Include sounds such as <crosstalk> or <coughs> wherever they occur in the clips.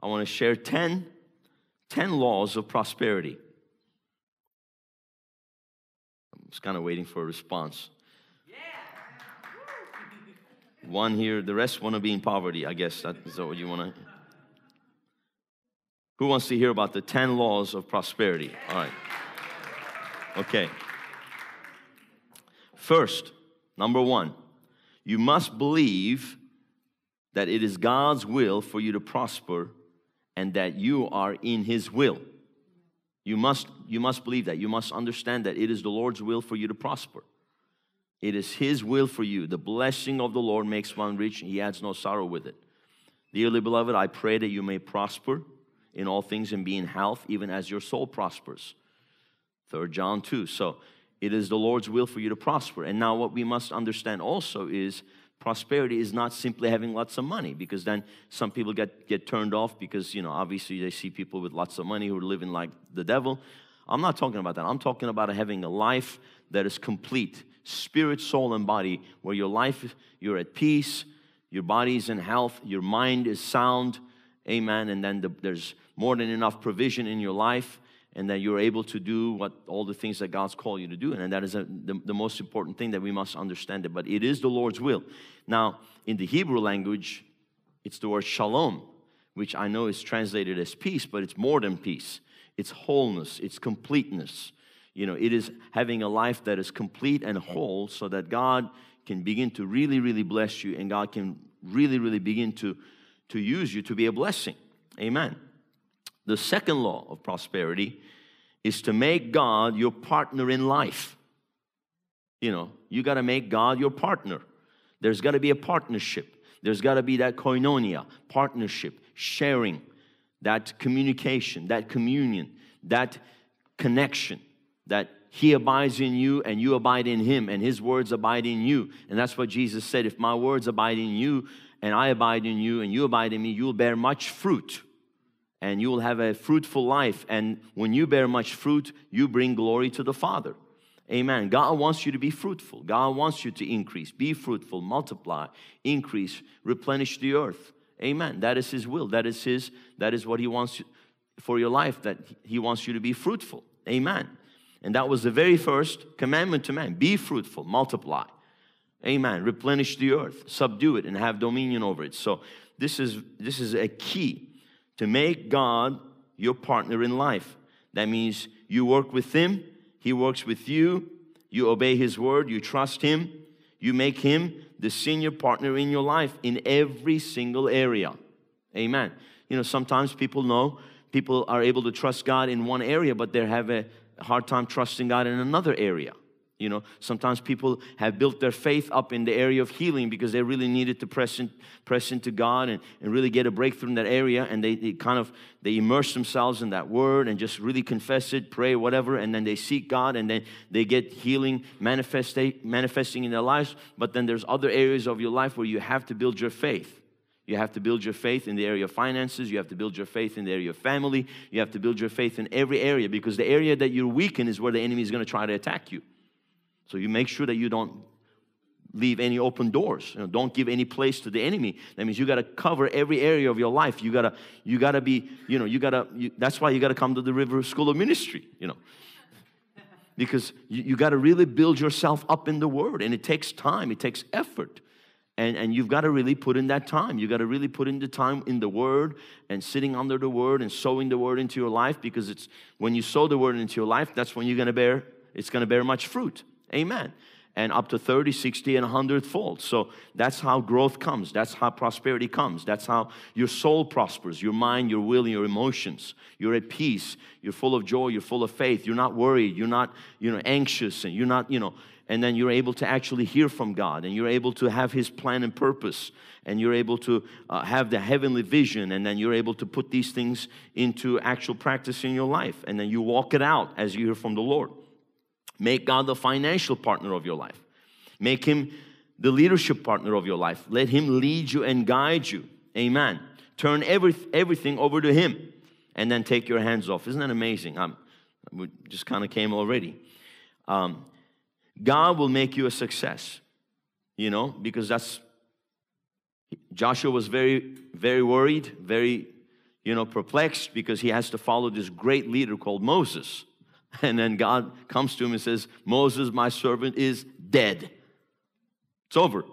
I want to share 10, 10 laws of prosperity. I'm just kind of waiting for a response. One here, the rest want to be in poverty, I guess. That is what you want to. Who wants to hear about the 10 laws of prosperity? All right. Okay. First, number one, you must believe that it is God's will for you to prosper and that you are in His will. You must, you must believe that. You must understand that it is the Lord's will for you to prosper. It is His will for you. The blessing of the Lord makes one rich, and He adds no sorrow with it. Dearly beloved, I pray that you may prosper in all things and be in health, even as your soul prospers. Third John 2. So it is the Lord's will for you to prosper. And now, what we must understand also is prosperity is not simply having lots of money because then some people get, get turned off because you know obviously they see people with lots of money who are living like the devil. I'm not talking about that. I'm talking about having a life that is complete spirit soul and body where your life you're at peace your body is in health your mind is sound amen and then the, there's more than enough provision in your life and that you're able to do what all the things that God's called you to do. And that is a, the, the most important thing that we must understand it. But it is the Lord's will. Now, in the Hebrew language, it's the word shalom, which I know is translated as peace, but it's more than peace. It's wholeness, it's completeness. You know, it is having a life that is complete and whole so that God can begin to really, really bless you and God can really, really begin to, to use you to be a blessing. Amen. The second law of prosperity is to make God your partner in life. You know, you got to make God your partner. There's got to be a partnership. There's got to be that koinonia, partnership, sharing, that communication, that communion, that connection, that He abides in you and you abide in Him and His words abide in you. And that's what Jesus said if my words abide in you and I abide in you and you abide in me, you'll bear much fruit and you will have a fruitful life. And when you bear much fruit, you bring glory to the Father. Amen. God wants you to be fruitful. God wants you to increase. Be fruitful, multiply, increase, replenish the earth. Amen. That is His will. That is His. That is what He wants for your life. That He wants you to be fruitful. Amen. And that was the very first commandment to man: be fruitful, multiply. Amen. Replenish the earth, subdue it, and have dominion over it. So this is this is a key to make God your partner in life. That means you work with Him, He works with you, you obey His word, you trust Him, you make Him the senior partner in your life in every single area. Amen. You know, sometimes people know people are able to trust God in one area, but they have a hard time trusting God in another area. You know, sometimes people have built their faith up in the area of healing because they really needed to press, in, press into God and, and really get a breakthrough in that area. And they, they kind of, they immerse themselves in that word and just really confess it, pray, whatever. And then they seek God and then they get healing manifesting in their lives. But then there's other areas of your life where you have to build your faith. You have to build your faith in the area of finances. You have to build your faith in the area of family. You have to build your faith in every area because the area that you're weak in is where the enemy is going to try to attack you. So you make sure that you don't leave any open doors. You know, don't give any place to the enemy. That means you got to cover every area of your life. You got to you got to be, you know, you got to that's why you got to come to the River School of Ministry, you know. Because you, you got to really build yourself up in the word and it takes time, it takes effort. And, and you've got to really put in that time. You got to really put in the time in the Word and sitting under the Word and sowing the Word into your life because it's when you sow the Word into your life, that's when you're going to bear, it's going to bear much fruit. Amen. And up to 30, 60, and 100 fold. So that's how growth comes. That's how prosperity comes. That's how your soul prospers your mind, your will, your emotions. You're at peace. You're full of joy. You're full of faith. You're not worried. You're not, you know, anxious. And you're not, you know, and then you're able to actually hear from God and you're able to have His plan and purpose and you're able to uh, have the heavenly vision and then you're able to put these things into actual practice in your life and then you walk it out as you hear from the Lord. Make God the financial partner of your life. Make Him the leadership partner of your life. Let Him lead you and guide you. Amen. Turn every, everything over to Him and then take your hands off. Isn't that amazing? I'm, we just kind of came already. Um, God will make you a success, you know, because that's Joshua was very, very worried, very you know, perplexed because he has to follow this great leader called Moses. And then God comes to him and says, Moses, my servant, is dead. It's over.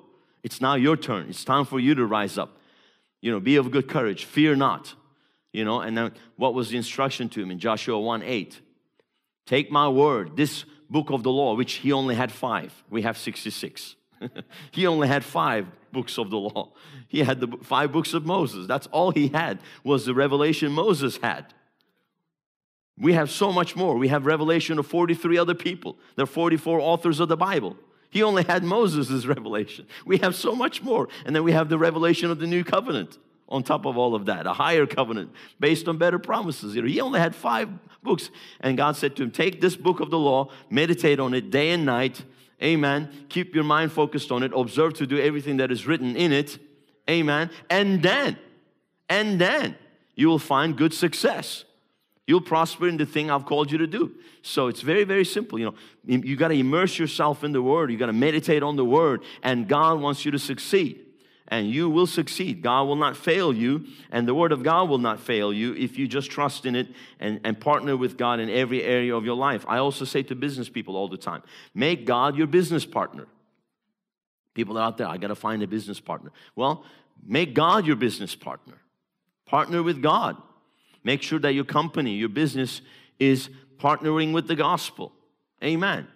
It's now your turn. It's time for you to rise up. You know, be of good courage. Fear not. You know, and then what was the instruction to him in Joshua 1 8? Take my word, this book of the law, which he only had five. We have 66. <laughs> he only had five books of the law. He had the five books of Moses. That's all he had was the revelation Moses had. We have so much more. We have revelation of 43 other people. There are 44 authors of the Bible. He only had Moses' <laughs> revelation. We have so much more. And then we have the revelation of the new covenant on top of all of that, a higher covenant based on better promises. He only had five books. And God said to him, Take this book of the law, meditate on it day and night. Amen. Keep your mind focused on it. Observe to do everything that is written in it. Amen. And then, and then you will find good success. You'll prosper in the thing I've called you to do. So it's very, very simple. You know, you got to immerse yourself in the Word. You got to meditate on the Word, and God wants you to succeed. And you will succeed. God will not fail you, and the Word of God will not fail you if you just trust in it and, and partner with God in every area of your life. I also say to business people all the time make God your business partner. People out there, I got to find a business partner. Well, make God your business partner. Partner with God. Make sure that your company, your business is partnering with the gospel. Amen.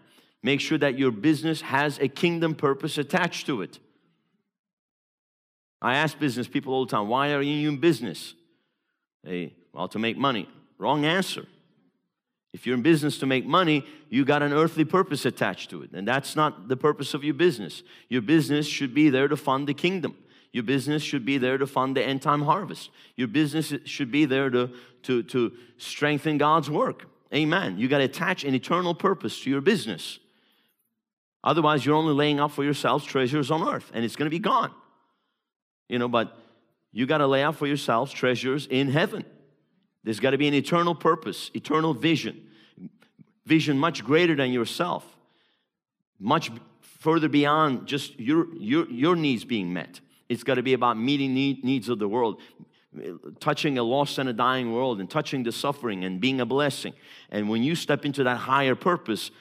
Make sure that your business has a kingdom purpose attached to it. I ask business people all the time, why are you in business? Hey, well, to make money. Wrong answer. If you're in business to make money, you got an earthly purpose attached to it. And that's not the purpose of your business. Your business should be there to fund the kingdom. Your business should be there to fund the end time harvest. Your business should be there to, to, to strengthen God's work. Amen. You got to attach an eternal purpose to your business. Otherwise, you're only laying up for yourselves treasures on earth and it's going to be gone. You know, but you got to lay out for yourselves treasures in heaven. There's got to be an eternal purpose, eternal vision, vision much greater than yourself, much further beyond just your, your, your needs being met. It's got to be about meeting need, needs of the world, touching a lost and a dying world, and touching the suffering and being a blessing. And when you step into that higher purpose,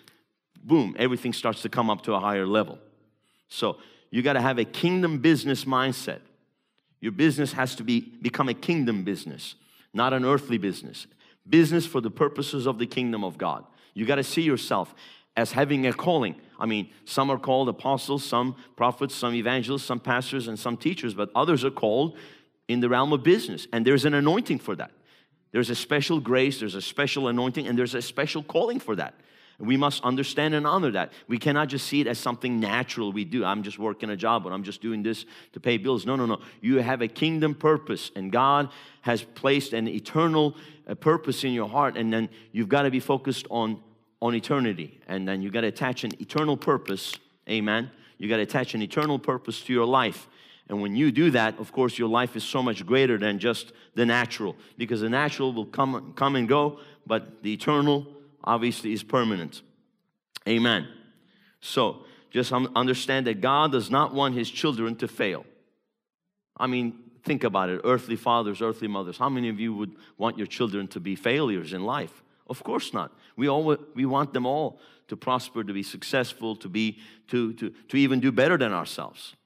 boom, everything starts to come up to a higher level. So you got to have a kingdom business mindset. Your business has to be become a kingdom business, not an earthly business. Business for the purposes of the kingdom of God. You got to see yourself as having a calling. I mean, some are called apostles, some prophets, some evangelists, some pastors, and some teachers, but others are called in the realm of business. And there's an anointing for that. There's a special grace, there's a special anointing, and there's a special calling for that. We must understand and honor that. We cannot just see it as something natural we do. I'm just working a job, or I'm just doing this to pay bills. No, no, no. You have a kingdom purpose, and God has placed an eternal uh, purpose in your heart, and then you've got to be focused on on eternity. And then you got to attach an eternal purpose. Amen. You got to attach an eternal purpose to your life. And when you do that, of course, your life is so much greater than just the natural, because the natural will come, come and go, but the eternal obviously is permanent. Amen. So just understand that God does not want his children to fail. I mean, think about it earthly fathers, earthly mothers. How many of you would want your children to be failures in life? Of course not. We all we want them all to prosper, to be successful, to be to to to even do better than ourselves.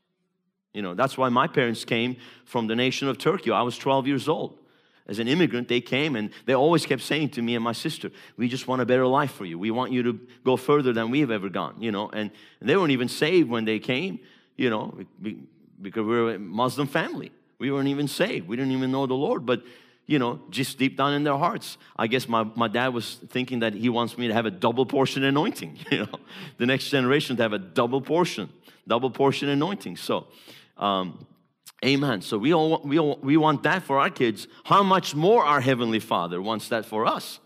You know, that's why my parents came from the nation of Turkey. I was 12 years old. As an immigrant, they came and they always kept saying to me and my sister, We just want a better life for you. We want you to go further than we have ever gone, you know. And, and they weren't even saved when they came, you know, because we were a Muslim family. We weren't even saved. We didn't even know the Lord. But you know, just deep down in their hearts. I guess my, my dad was thinking that he wants me to have a double portion anointing, <laughs> you know, the next generation to have a double portion, double portion anointing. So, um, amen. So we all, we all, we want that for our kids. How much more our Heavenly Father wants that for us?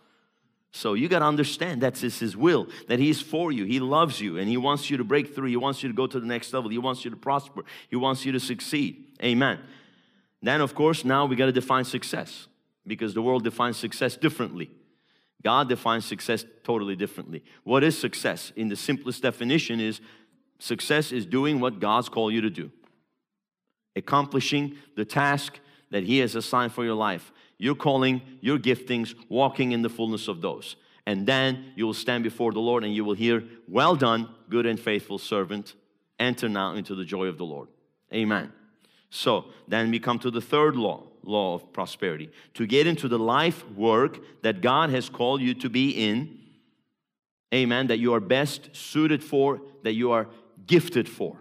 So you got to understand that's his will, that he's for you. He loves you and he wants you to break through. He wants you to go to the next level. He wants you to prosper. He wants you to succeed. Amen. Then, of course, now we got to define success because the world defines success differently. God defines success totally differently. What is success? In the simplest definition is success is doing what God's called you to do. Accomplishing the task that he has assigned for your life. your calling, your giftings, walking in the fullness of those. And then you will stand before the Lord and you will hear, Well done, good and faithful servant. Enter now into the joy of the Lord. Amen. So then we come to the third law, law of prosperity. To get into the life work that God has called you to be in, amen, that you are best suited for, that you are gifted for.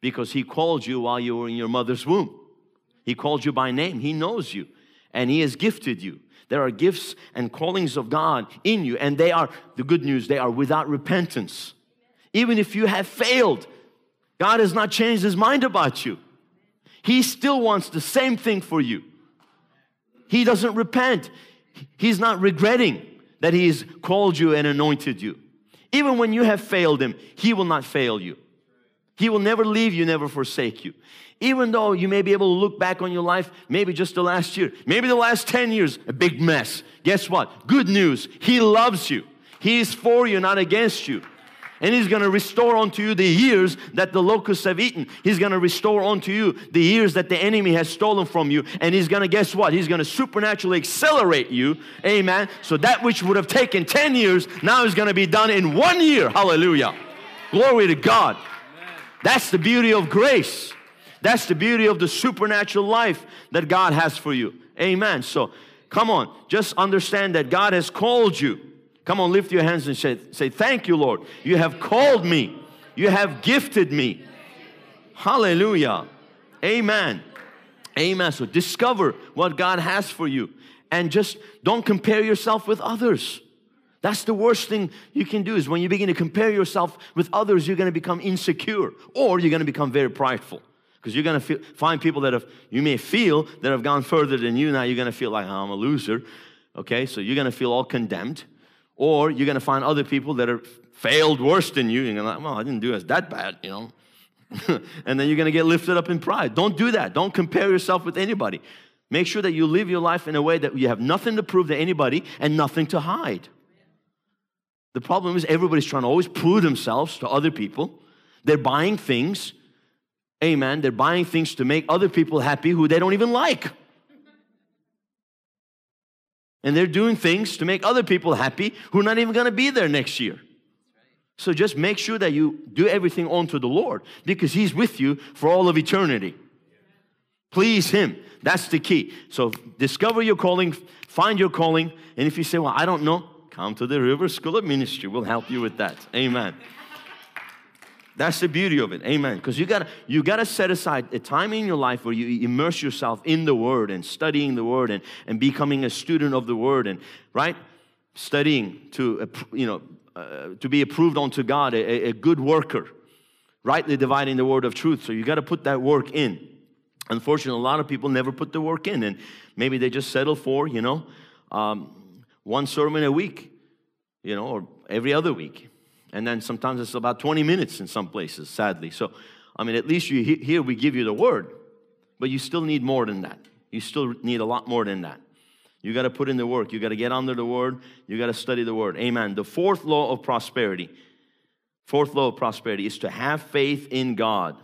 Because He called you while you were in your mother's womb. He called you by name, He knows you, and He has gifted you. There are gifts and callings of God in you, and they are the good news, they are without repentance. Even if you have failed, God has not changed His mind about you. He still wants the same thing for you. He doesn't repent. He's not regretting that He's called you and anointed you. Even when you have failed Him, He will not fail you. He will never leave you, never forsake you. Even though you may be able to look back on your life, maybe just the last year, maybe the last 10 years, a big mess. Guess what? Good news. He loves you. He is for you, not against you and He's going to restore unto you the years that the locusts have eaten. He's going to restore unto you the years that the enemy has stolen from you. And He's going to, guess what? He's going to supernaturally accelerate you. Amen. So that which would have taken 10 years now is going to be done in one year. Hallelujah. Glory to God. That's the beauty of grace. That's the beauty of the supernatural life that God has for you. Amen. So come on, just understand that God has called you. Come on, lift your hands and say, say, Thank you, Lord. You have called me, you have gifted me. Hallelujah. Amen. Amen. So discover what God has for you and just don't compare yourself with others. That's the worst thing you can do is when you begin to compare yourself with others, you're going to become insecure or you're going to become very prideful. Because you're going to find people that have, you may feel that have gone further than you. Now you're going to feel like, oh, I'm a loser. Okay, so you're going to feel all condemned. Or you're going to find other people that are failed worse than you. You're like, well, I didn't do it that bad, you know. <laughs> and then you're going to get lifted up in pride. Don't do that. Don't compare yourself with anybody. Make sure that you live your life in a way that you have nothing to prove to anybody and nothing to hide. The problem is everybody's trying to always prove themselves to other people. They're buying things. Amen. They're buying things to make other people happy who they don't even like. And they're doing things to make other people happy who are not even going to be there next year. So just make sure that you do everything unto the Lord because He's with you for all of eternity. Please Him. That's the key. So discover your calling, find your calling, and if you say, Well, I don't know, come to the River School of Ministry. We'll help you with that. Amen. That's the beauty of it. Amen. Because you gotta you gotta set aside a time in your life where you immerse yourself in the word and studying the word and, and becoming a student of the word and right? Studying to you know uh, to be approved unto God, a, a good worker, rightly dividing the word of truth. So you got to put that work in. Unfortunately, a lot of people never put the work in, and maybe they just settle for you know um, one sermon a week, you know, or every other week. And then sometimes it's about 20 minutes in some places, sadly. So, I mean, at least you here we give you the word, but you still need more than that. You still need a lot more than that. You got to put in the work. You got to get under the word. You got to study the word. Amen. The fourth law of prosperity, fourth law of prosperity is to have faith in God.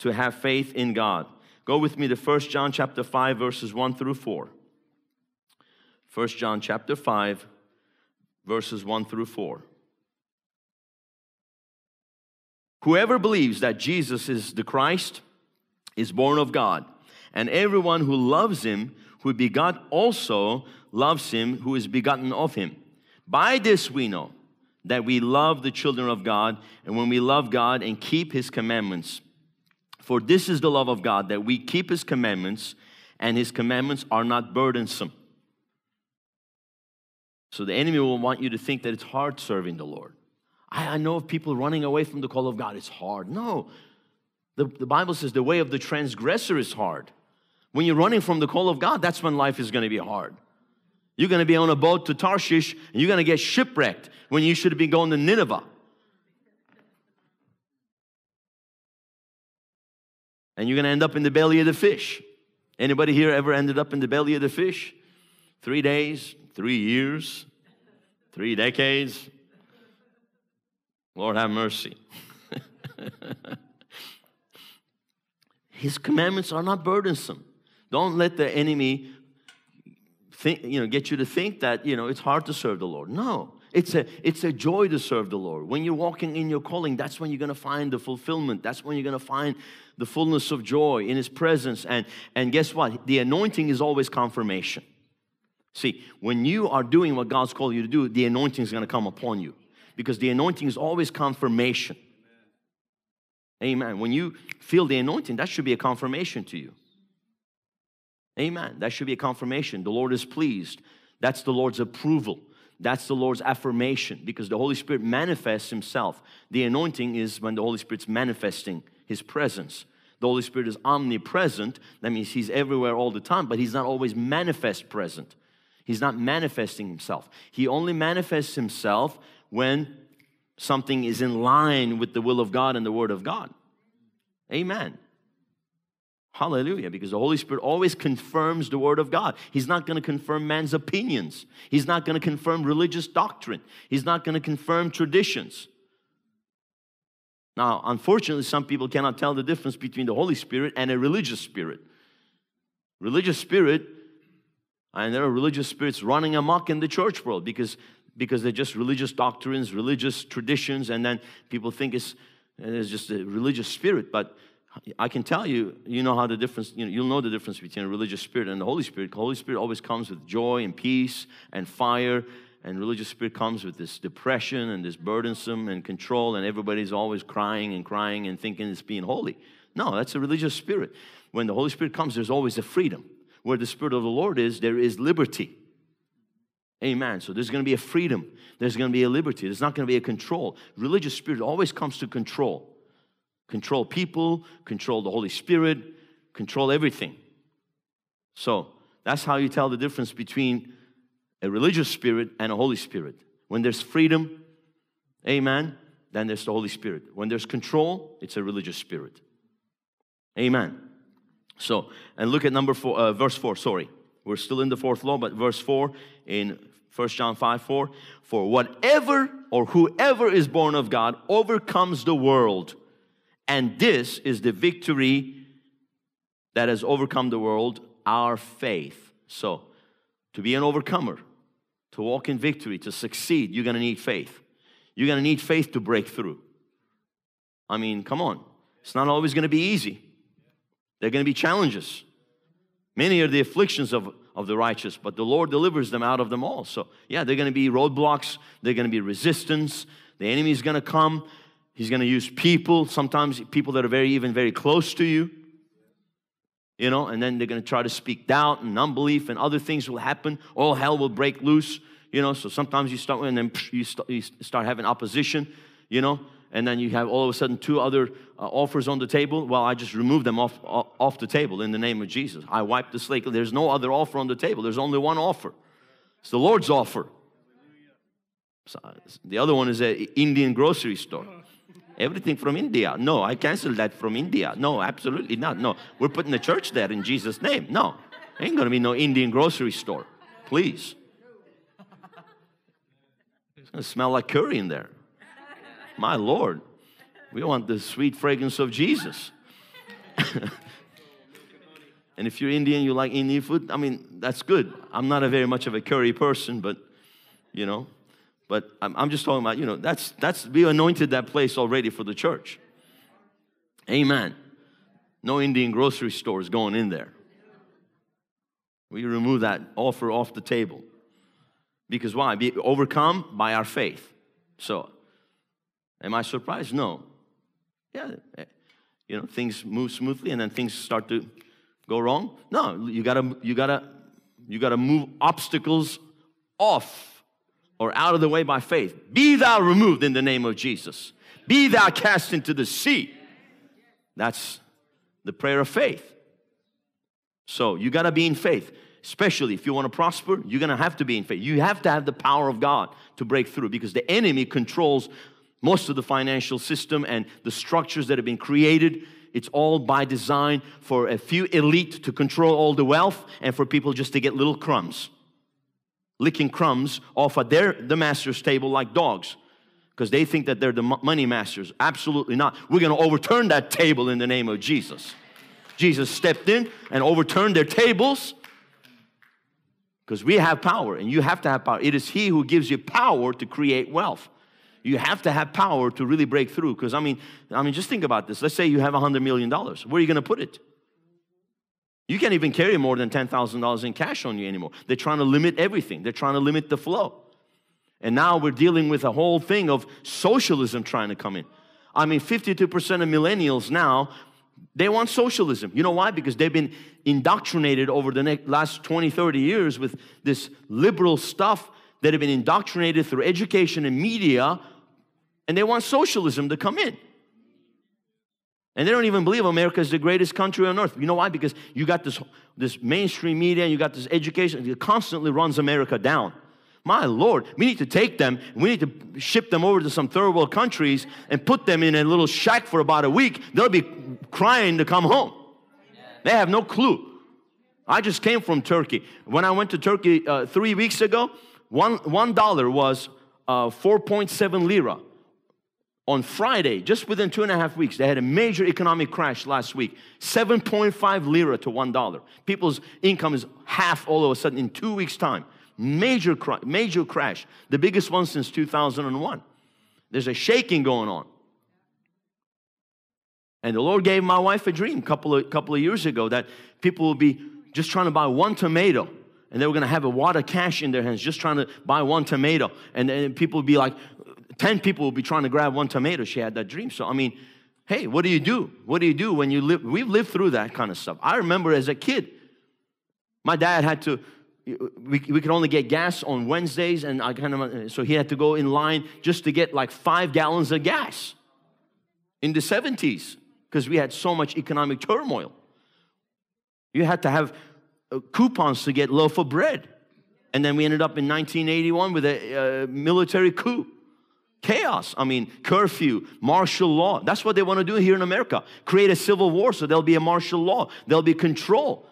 To have faith in God. Go with me to First John chapter 5 verses 1 through 4. First John chapter 5 verses 1 through 4. Whoever believes that Jesus is the Christ is born of God, and everyone who loves him, who begot also, loves him who is begotten of him. By this we know that we love the children of God, and when we love God and keep his commandments. For this is the love of God, that we keep his commandments, and his commandments are not burdensome. So the enemy will want you to think that it's hard serving the Lord. I, I know of people running away from the call of God. It's hard. No. The, the Bible says the way of the transgressor is hard. When you're running from the call of God, that's when life is going to be hard. You're going to be on a boat to Tarshish and you're going to get shipwrecked when you should be going to Nineveh. And you're going to end up in the belly of the fish. Anybody here ever ended up in the belly of the fish? Three days, three years, three decades, Lord have mercy. <laughs> His commandments are not burdensome. Don't let the enemy think, you know, get you to think that, you know, it's hard to serve the Lord. No. It's a, it's a joy to serve the Lord. When you're walking in your calling, that's when you're going to find the fulfillment. That's when you're going to find the fullness of joy in His presence. And, and guess what? The anointing is always confirmation. See, when you are doing what God's called you to do, the anointing is going to come upon you because the anointing is always confirmation. Amen. When you feel the anointing, that should be a confirmation to you. Amen. That should be a confirmation. The Lord is pleased. That's the Lord's approval. That's the Lord's affirmation because the Holy Spirit manifests Himself. The anointing is when the Holy Spirit's manifesting His presence. The Holy Spirit is omnipresent. That means He's everywhere all the time, but He's not always manifest present. He's not manifesting Himself. He only manifests Himself when something is in line with the will of God and the Word of God. Amen. Hallelujah. Because the Holy Spirit always confirms the Word of God. He's not going to confirm man's opinions, He's not going to confirm religious doctrine, He's not going to confirm traditions. Now, unfortunately, some people cannot tell the difference between the Holy Spirit and a religious spirit. Religious spirit, and there are religious spirits running amok in the church world because, because they're just religious doctrines, religious traditions, and then people think it's, it's just a religious spirit. But I can tell you, you know how the difference, you know, you'll know the difference between a religious spirit and the Holy Spirit. The Holy Spirit always comes with joy and peace and fire, and religious spirit comes with this depression and this burdensome and control, and everybody's always crying and crying and thinking it's being holy. No, that's a religious spirit. When the Holy Spirit comes, there's always a freedom. Where the Spirit of the Lord is, there is liberty. Amen. So there's going to be a freedom. There's going to be a liberty. There's not going to be a control. Religious spirit always comes to control control people, control the Holy Spirit, control everything. So that's how you tell the difference between a religious spirit and a Holy Spirit. When there's freedom, amen, then there's the Holy Spirit. When there's control, it's a religious spirit. Amen. So, and look at number four, uh, verse four, sorry. We're still in the fourth law, but verse four in 1 John 5 4 For whatever or whoever is born of God overcomes the world. And this is the victory that has overcome the world, our faith. So, to be an overcomer, to walk in victory, to succeed, you're gonna need faith. You're gonna need faith to break through. I mean, come on. It's not always gonna be easy. There are gonna be challenges. Many are the afflictions of, of the righteous, but the Lord delivers them out of them all. So, yeah, they're gonna be roadblocks, they're gonna be resistance, the enemy is gonna come. He's going to use people, sometimes people that are very, even very close to you. You know, and then they're going to try to speak doubt and unbelief, and other things will happen. All hell will break loose. You know, so sometimes you start, and then you start having opposition. You know, and then you have all of a sudden two other uh, offers on the table. Well, I just remove them off, off the table in the name of Jesus. I wipe the slate. There's no other offer on the table. There's only one offer. It's the Lord's offer. So the other one is an Indian grocery store. Everything from India. No, I canceled that from India. No, absolutely not. No, we're putting the church there in Jesus' name. No, ain't gonna be no Indian grocery store. Please. It's gonna smell like curry in there. My Lord, we want the sweet fragrance of Jesus. <laughs> and if you're Indian, you like Indian food, I mean, that's good. I'm not a very much of a curry person, but you know, but I'm, I'm just talking about, you know, that's, that's, we anointed that place already for the church. Amen. No Indian grocery stores going in there. We remove that offer off the table. Because why? Be overcome by our faith. So, am I surprised? No. Yeah, eh, you know, things move smoothly and then things start to go wrong. No, you gotta, you gotta, you gotta move obstacles off or out of the way by faith. Be thou removed in the name of Jesus. Be thou cast into the sea. That's the prayer of faith. So you got to be in faith, especially if you want to prosper. You're going to have to be in faith. You have to have the power of God to break through because the enemy controls most of the financial system and the structures that have been created. It's all by design for a few elite to control all the wealth and for people just to get little crumbs licking crumbs off of their the master's table like dogs because they think that they're the money masters absolutely not we're going to overturn that table in the name of jesus jesus stepped in and overturned their tables Because we have power and you have to have power. It is He who gives you power to create wealth. You have to have power to really break through. Because I mean, I mean, just think about this. Let's say you have a hundred million dollars. Where are you going to put it? You can't even carry more than $10,000 in cash on you anymore. They're trying to limit everything, they're trying to limit the flow. And now we're dealing with a whole thing of socialism trying to come in. I mean, 52% of millennials now, they want socialism. You know why? Because they've been indoctrinated over the last 20, 30 years with this liberal stuff that have been indoctrinated through education and media, and they want socialism to come in. And they don't even believe America is the greatest country on earth. You know why? Because you got this, this mainstream media and you got this education that constantly runs America down. My Lord, we need to take them, we need to ship them over to some third world countries and put them in a little shack for about a week. They'll be crying to come home. They have no clue. I just came from Turkey. When I went to Turkey uh, three weeks ago, one, one dollar was uh, 4.7 lira on Friday, just within two and a half weeks, they had a major economic crash last week 7.5 lira to $1. People's income is half all of a sudden in two weeks' time. Major, major crash, the biggest one since 2001. There's a shaking going on. And the Lord gave my wife a dream a couple of, couple of years ago that people will be just trying to buy one tomato and they were going to have a wad of cash in their hands just trying to buy one tomato. And then people would be like, 10 people will be trying to grab one tomato. She had that dream. So, I mean, hey, what do you do? What do you do when you live? We've lived through that kind of stuff. I remember as a kid, my dad had to, we, we could only get gas on Wednesdays, and I kind of, so he had to go in line just to get like five gallons of gas in the 70s because we had so much economic turmoil. You had to have uh, coupons to get loaf of bread. And then we ended up in 1981 with a uh, military coup. Chaos. I mean, curfew, martial law. That's what they want to do here in America. Create a civil war so there'll be a martial law, there'll be control.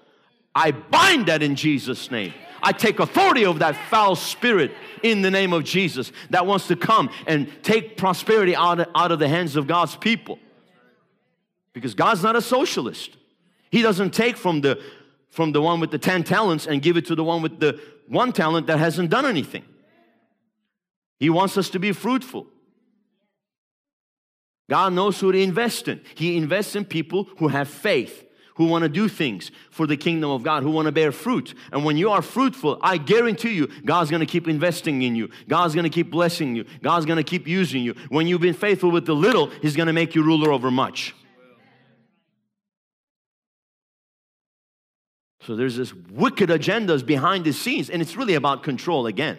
I bind that in Jesus' name. I take authority over that foul spirit in the name of Jesus that wants to come and take prosperity out of, out of the hands of God's people. Because God's not a socialist. He doesn't take from the from the one with the 10 talents and give it to the one with the one talent that hasn't done anything. He wants us to be fruitful. God knows who to invest in. He invests in people who have faith, who want to do things for the kingdom of God, who want to bear fruit. And when you are fruitful, I guarantee you, God's going to keep investing in you. God's going to keep blessing you. God's going to keep using you. When you've been faithful with the little, He's going to make you ruler over much. So there's this wicked agendas behind the scenes, and it's really about control again.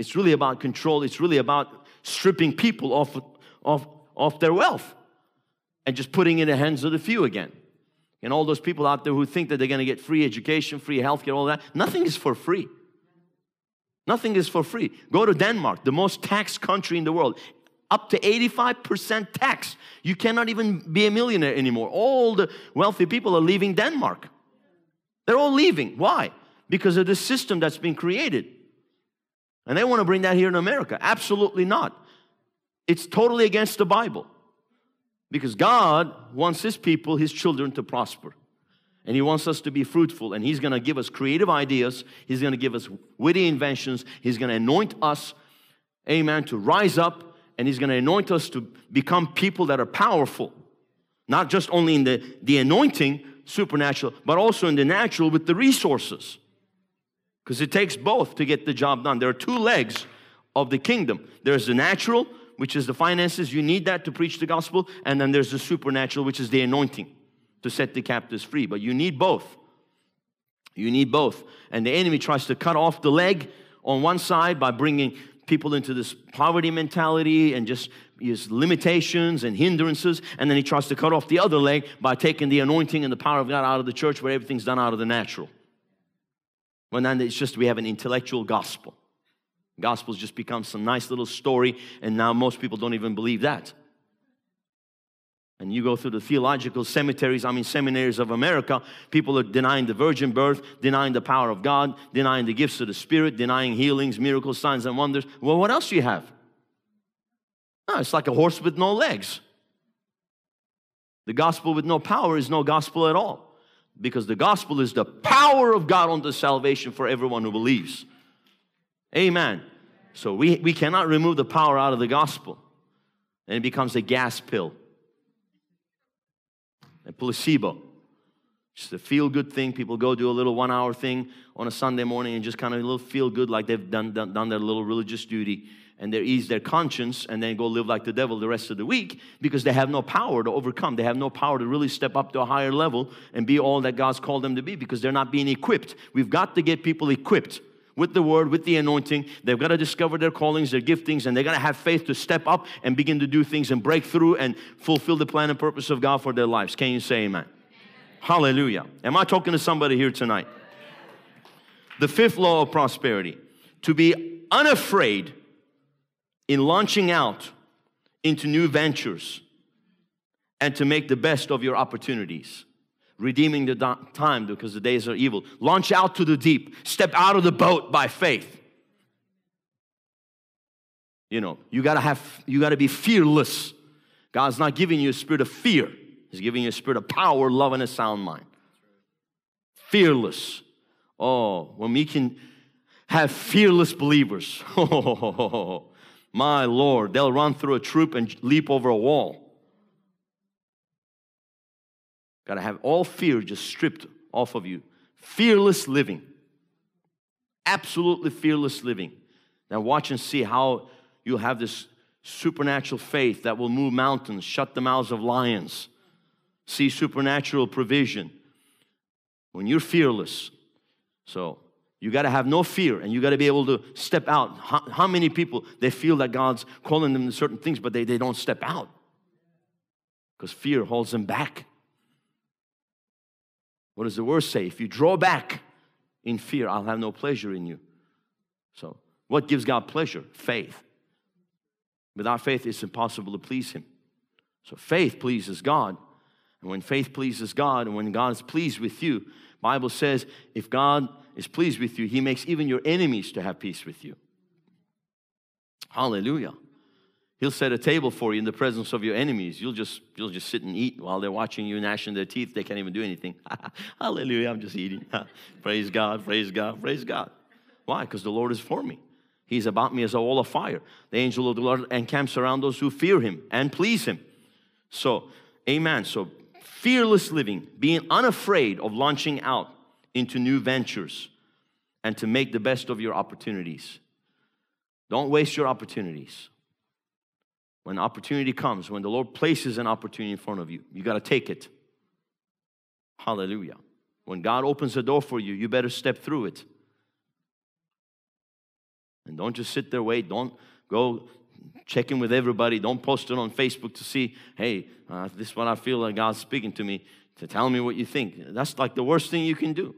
It's really about control. It's really about stripping people off, off, off their wealth and just putting it in the hands of the few again. And all those people out there who think that they're going to get free education, free healthcare, all that, nothing is for free. Nothing is for free. Go to Denmark, the most taxed country in the world. Up to 85% tax. You cannot even be a millionaire anymore. All the wealthy people are leaving Denmark. They're all leaving. Why? Because of the system that's been created. And they want to bring that here in America. Absolutely not. It's totally against the Bible. Because God wants His people, His children, to prosper. And He wants us to be fruitful. And He's going to give us creative ideas. He's going to give us witty inventions. He's going to anoint us, amen, to rise up. And He's going to anoint us to become people that are powerful. Not just only in the, the anointing, supernatural, but also in the natural with the resources. Because it takes both to get the job done. There are two legs of the kingdom there's the natural, which is the finances, you need that to preach the gospel, and then there's the supernatural, which is the anointing to set the captives free. But you need both. You need both. And the enemy tries to cut off the leg on one side by bringing people into this poverty mentality and just his limitations and hindrances. And then he tries to cut off the other leg by taking the anointing and the power of God out of the church where everything's done out of the natural. When then it's just we have an intellectual gospel. Gospel's just become some nice little story, and now most people don't even believe that. And you go through the theological cemeteries, I mean, seminaries of America, people are denying the virgin birth, denying the power of God, denying the gifts of the Spirit, denying healings, miracles, signs, and wonders. Well, what else do you have? No, it's like a horse with no legs. The gospel with no power is no gospel at all. Because the gospel is the power of God unto salvation for everyone who believes. Amen. So we, we cannot remove the power out of the gospel. And it becomes a gas pill, a placebo. Just a feel good thing. People go do a little one hour thing on a Sunday morning and just kind of a little feel good like they've done, done, done their little religious duty and they ease their conscience and then go live like the devil the rest of the week because they have no power to overcome. They have no power to really step up to a higher level and be all that God's called them to be because they're not being equipped. We've got to get people equipped with the word, with the anointing. They've got to discover their callings, their giftings, and they're going to have faith to step up and begin to do things and break through and fulfill the plan and purpose of God for their lives. Can you say amen? amen. Hallelujah. Am I talking to somebody here tonight? The fifth law of prosperity to be unafraid in launching out into new ventures and to make the best of your opportunities. Redeeming the time because the days are evil. Launch out to the deep. Step out of the boat by faith. You know, you gotta have, you gotta be fearless. God's not giving you a spirit of fear, He's giving you a spirit of power, love, and a sound mind. Fearless. Oh, when we can have fearless believers. <laughs> Oh, My Lord, they'll run through a troop and leap over a wall. Got to have all fear just stripped off of you. Fearless living. Absolutely fearless living. Now, watch and see how you'll have this supernatural faith that will move mountains, shut the mouths of lions, see supernatural provision when you're fearless. So, you got to have no fear and you got to be able to step out. How, how, many people they feel that God's calling them to certain things, but they, they don't step out because fear holds them back. What does the word say? If you draw back in fear, I'll have no pleasure in you. So, what gives God pleasure? Faith. Without faith, it's impossible to please Him. So, faith pleases God. And when faith pleases God, and when God is pleased with you, Bible says if God is pleased with you, He makes even your enemies to have peace with you. Hallelujah. He'll set a table for you in the presence of your enemies. You'll just you'll just sit and eat while they're watching you gnashing their teeth. They can't even do anything. <laughs> Hallelujah! I'm just eating. <laughs> praise God! Praise God! Praise God! Why? Because the Lord is for me. He's about me as a wall of fire. The angel of the Lord encamps around those who fear Him and please Him. So, Amen. So, fearless living, being unafraid of launching out into new ventures and to make the best of your opportunities. Don't waste your opportunities. When opportunity comes, when the Lord places an opportunity in front of you, you got to take it. Hallelujah. When God opens a door for you, you better step through it. And don't just sit there, wait. Don't go check in with everybody. Don't post it on Facebook to see, hey, uh, this is what I feel like God's speaking to me, to tell me what you think. That's like the worst thing you can do.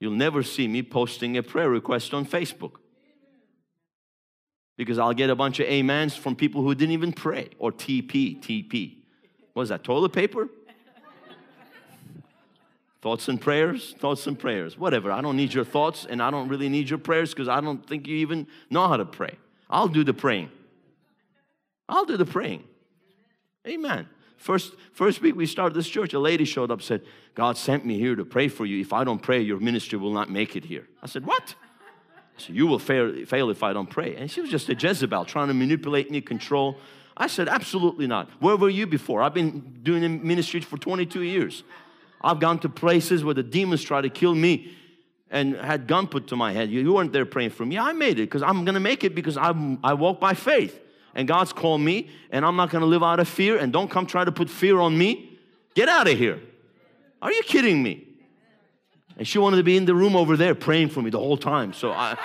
You'll never see me posting a prayer request on Facebook. Because I'll get a bunch of amens from people who didn't even pray. Or TP, TP. What is that, toilet paper? thoughts and prayers? Thoughts and prayers. Whatever. I don't need your thoughts and I don't really need your prayers because I don't think you even know how to pray. I'll do the praying. I'll do the praying. Amen. First, first week we started this church, a lady showed up said, God sent me here to pray for you. If I don't pray, your ministry will not make it here. I said, What? I said, You will fail, fail if I don't pray. And she was just a Jezebel trying to manipulate me, control. I said, Absolutely not. Where were you before? I've been doing ministry for 22 years. I've gone to places where the demons try to kill me and had gun put to my head. You weren't there praying for me. I made it because I'm going to make it because I'm, I walk by faith and God's called me, and I'm not gonna live out of fear, and don't come try to put fear on me. Get out of here. Are you kidding me? And she wanted to be in the room over there praying for me the whole time. So I,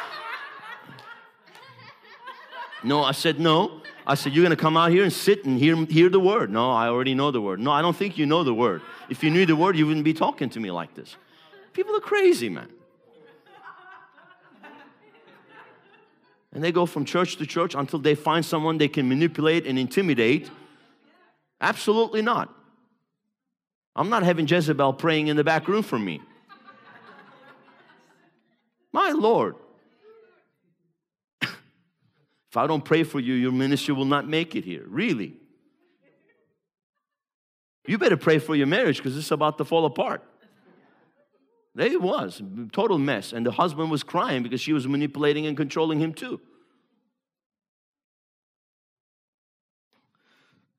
no, I said, no. I said, you're gonna come out here and sit and hear, hear the word. No, I already know the word. No, I don't think you know the word. If you knew the word, you wouldn't be talking to me like this. People are crazy, man. And they go from church to church until they find someone they can manipulate and intimidate. Absolutely not. I'm not having Jezebel praying in the back room for me. My Lord. <laughs> if I don't pray for you, your ministry will not make it here. Really. You better pray for your marriage because it's about to fall apart. There it was, total mess. And the husband was crying because she was manipulating and controlling him too.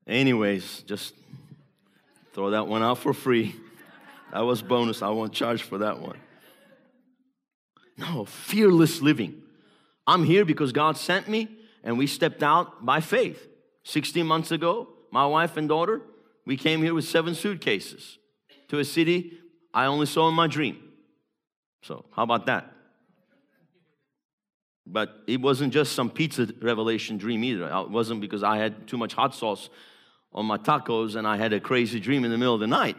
Anyways, just throw that one out for free. That was bonus. I won't charge for that one. No, fearless living. I'm here because God sent me and we stepped out by faith. 16 months ago, my wife and daughter, we came here with seven suitcases to a city I only saw in my dream. So, how about that? But it wasn't just some pizza revelation dream either. It wasn't because I had too much hot sauce on my tacos and I had a crazy dream in the middle of the night.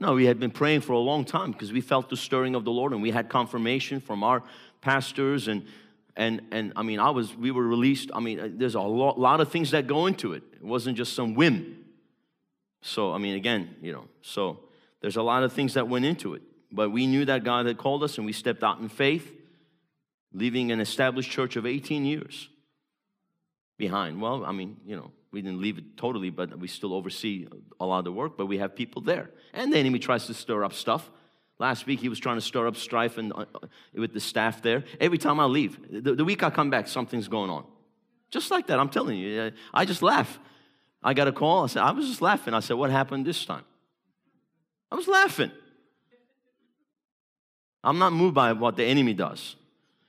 No, we had been praying for a long time because we felt the stirring of the Lord and we had confirmation from our pastors and and and I mean I was we were released. I mean uh, there's a lot, lot of things that go into it. It wasn't just some whim. So I mean again, you know, so there's a lot of things that went into it. But we knew that God had called us and we stepped out in faith, leaving an established church of 18 years behind. Well, I mean, you know, we didn't leave it totally, but we still oversee a lot of the work, but we have people there. And the enemy tries to stir up stuff. Last week he was trying to stir up strife and, uh, uh with the staff there. Every time I leave, the, the, week I come back, something's going on. Just like that, I'm telling you. I just laugh. I got a call. I said, I was just laughing. I said, What happened this time? I was laughing. I'm not moved by what the enemy does.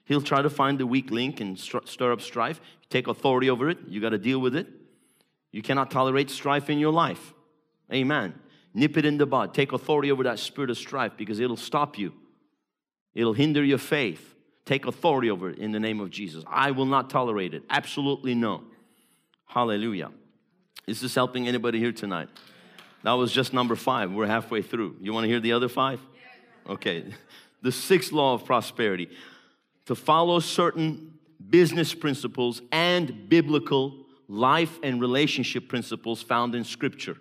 He'll try to find the weak link and stir up strife. Take authority over it. You got to deal with it. You cannot tolerate strife in your life. Amen. Nip it in the bud. Take authority over that spirit of strife because it'll stop you. It'll hinder your faith. Take authority over it in the name of Jesus. I will not tolerate it. Absolutely no. Hallelujah. Is this helping anybody here tonight? That was just number five. We're halfway through. You want to hear the other five? Okay. <laughs> The sixth law of prosperity to follow certain business principles and biblical life and relationship principles found in Scripture.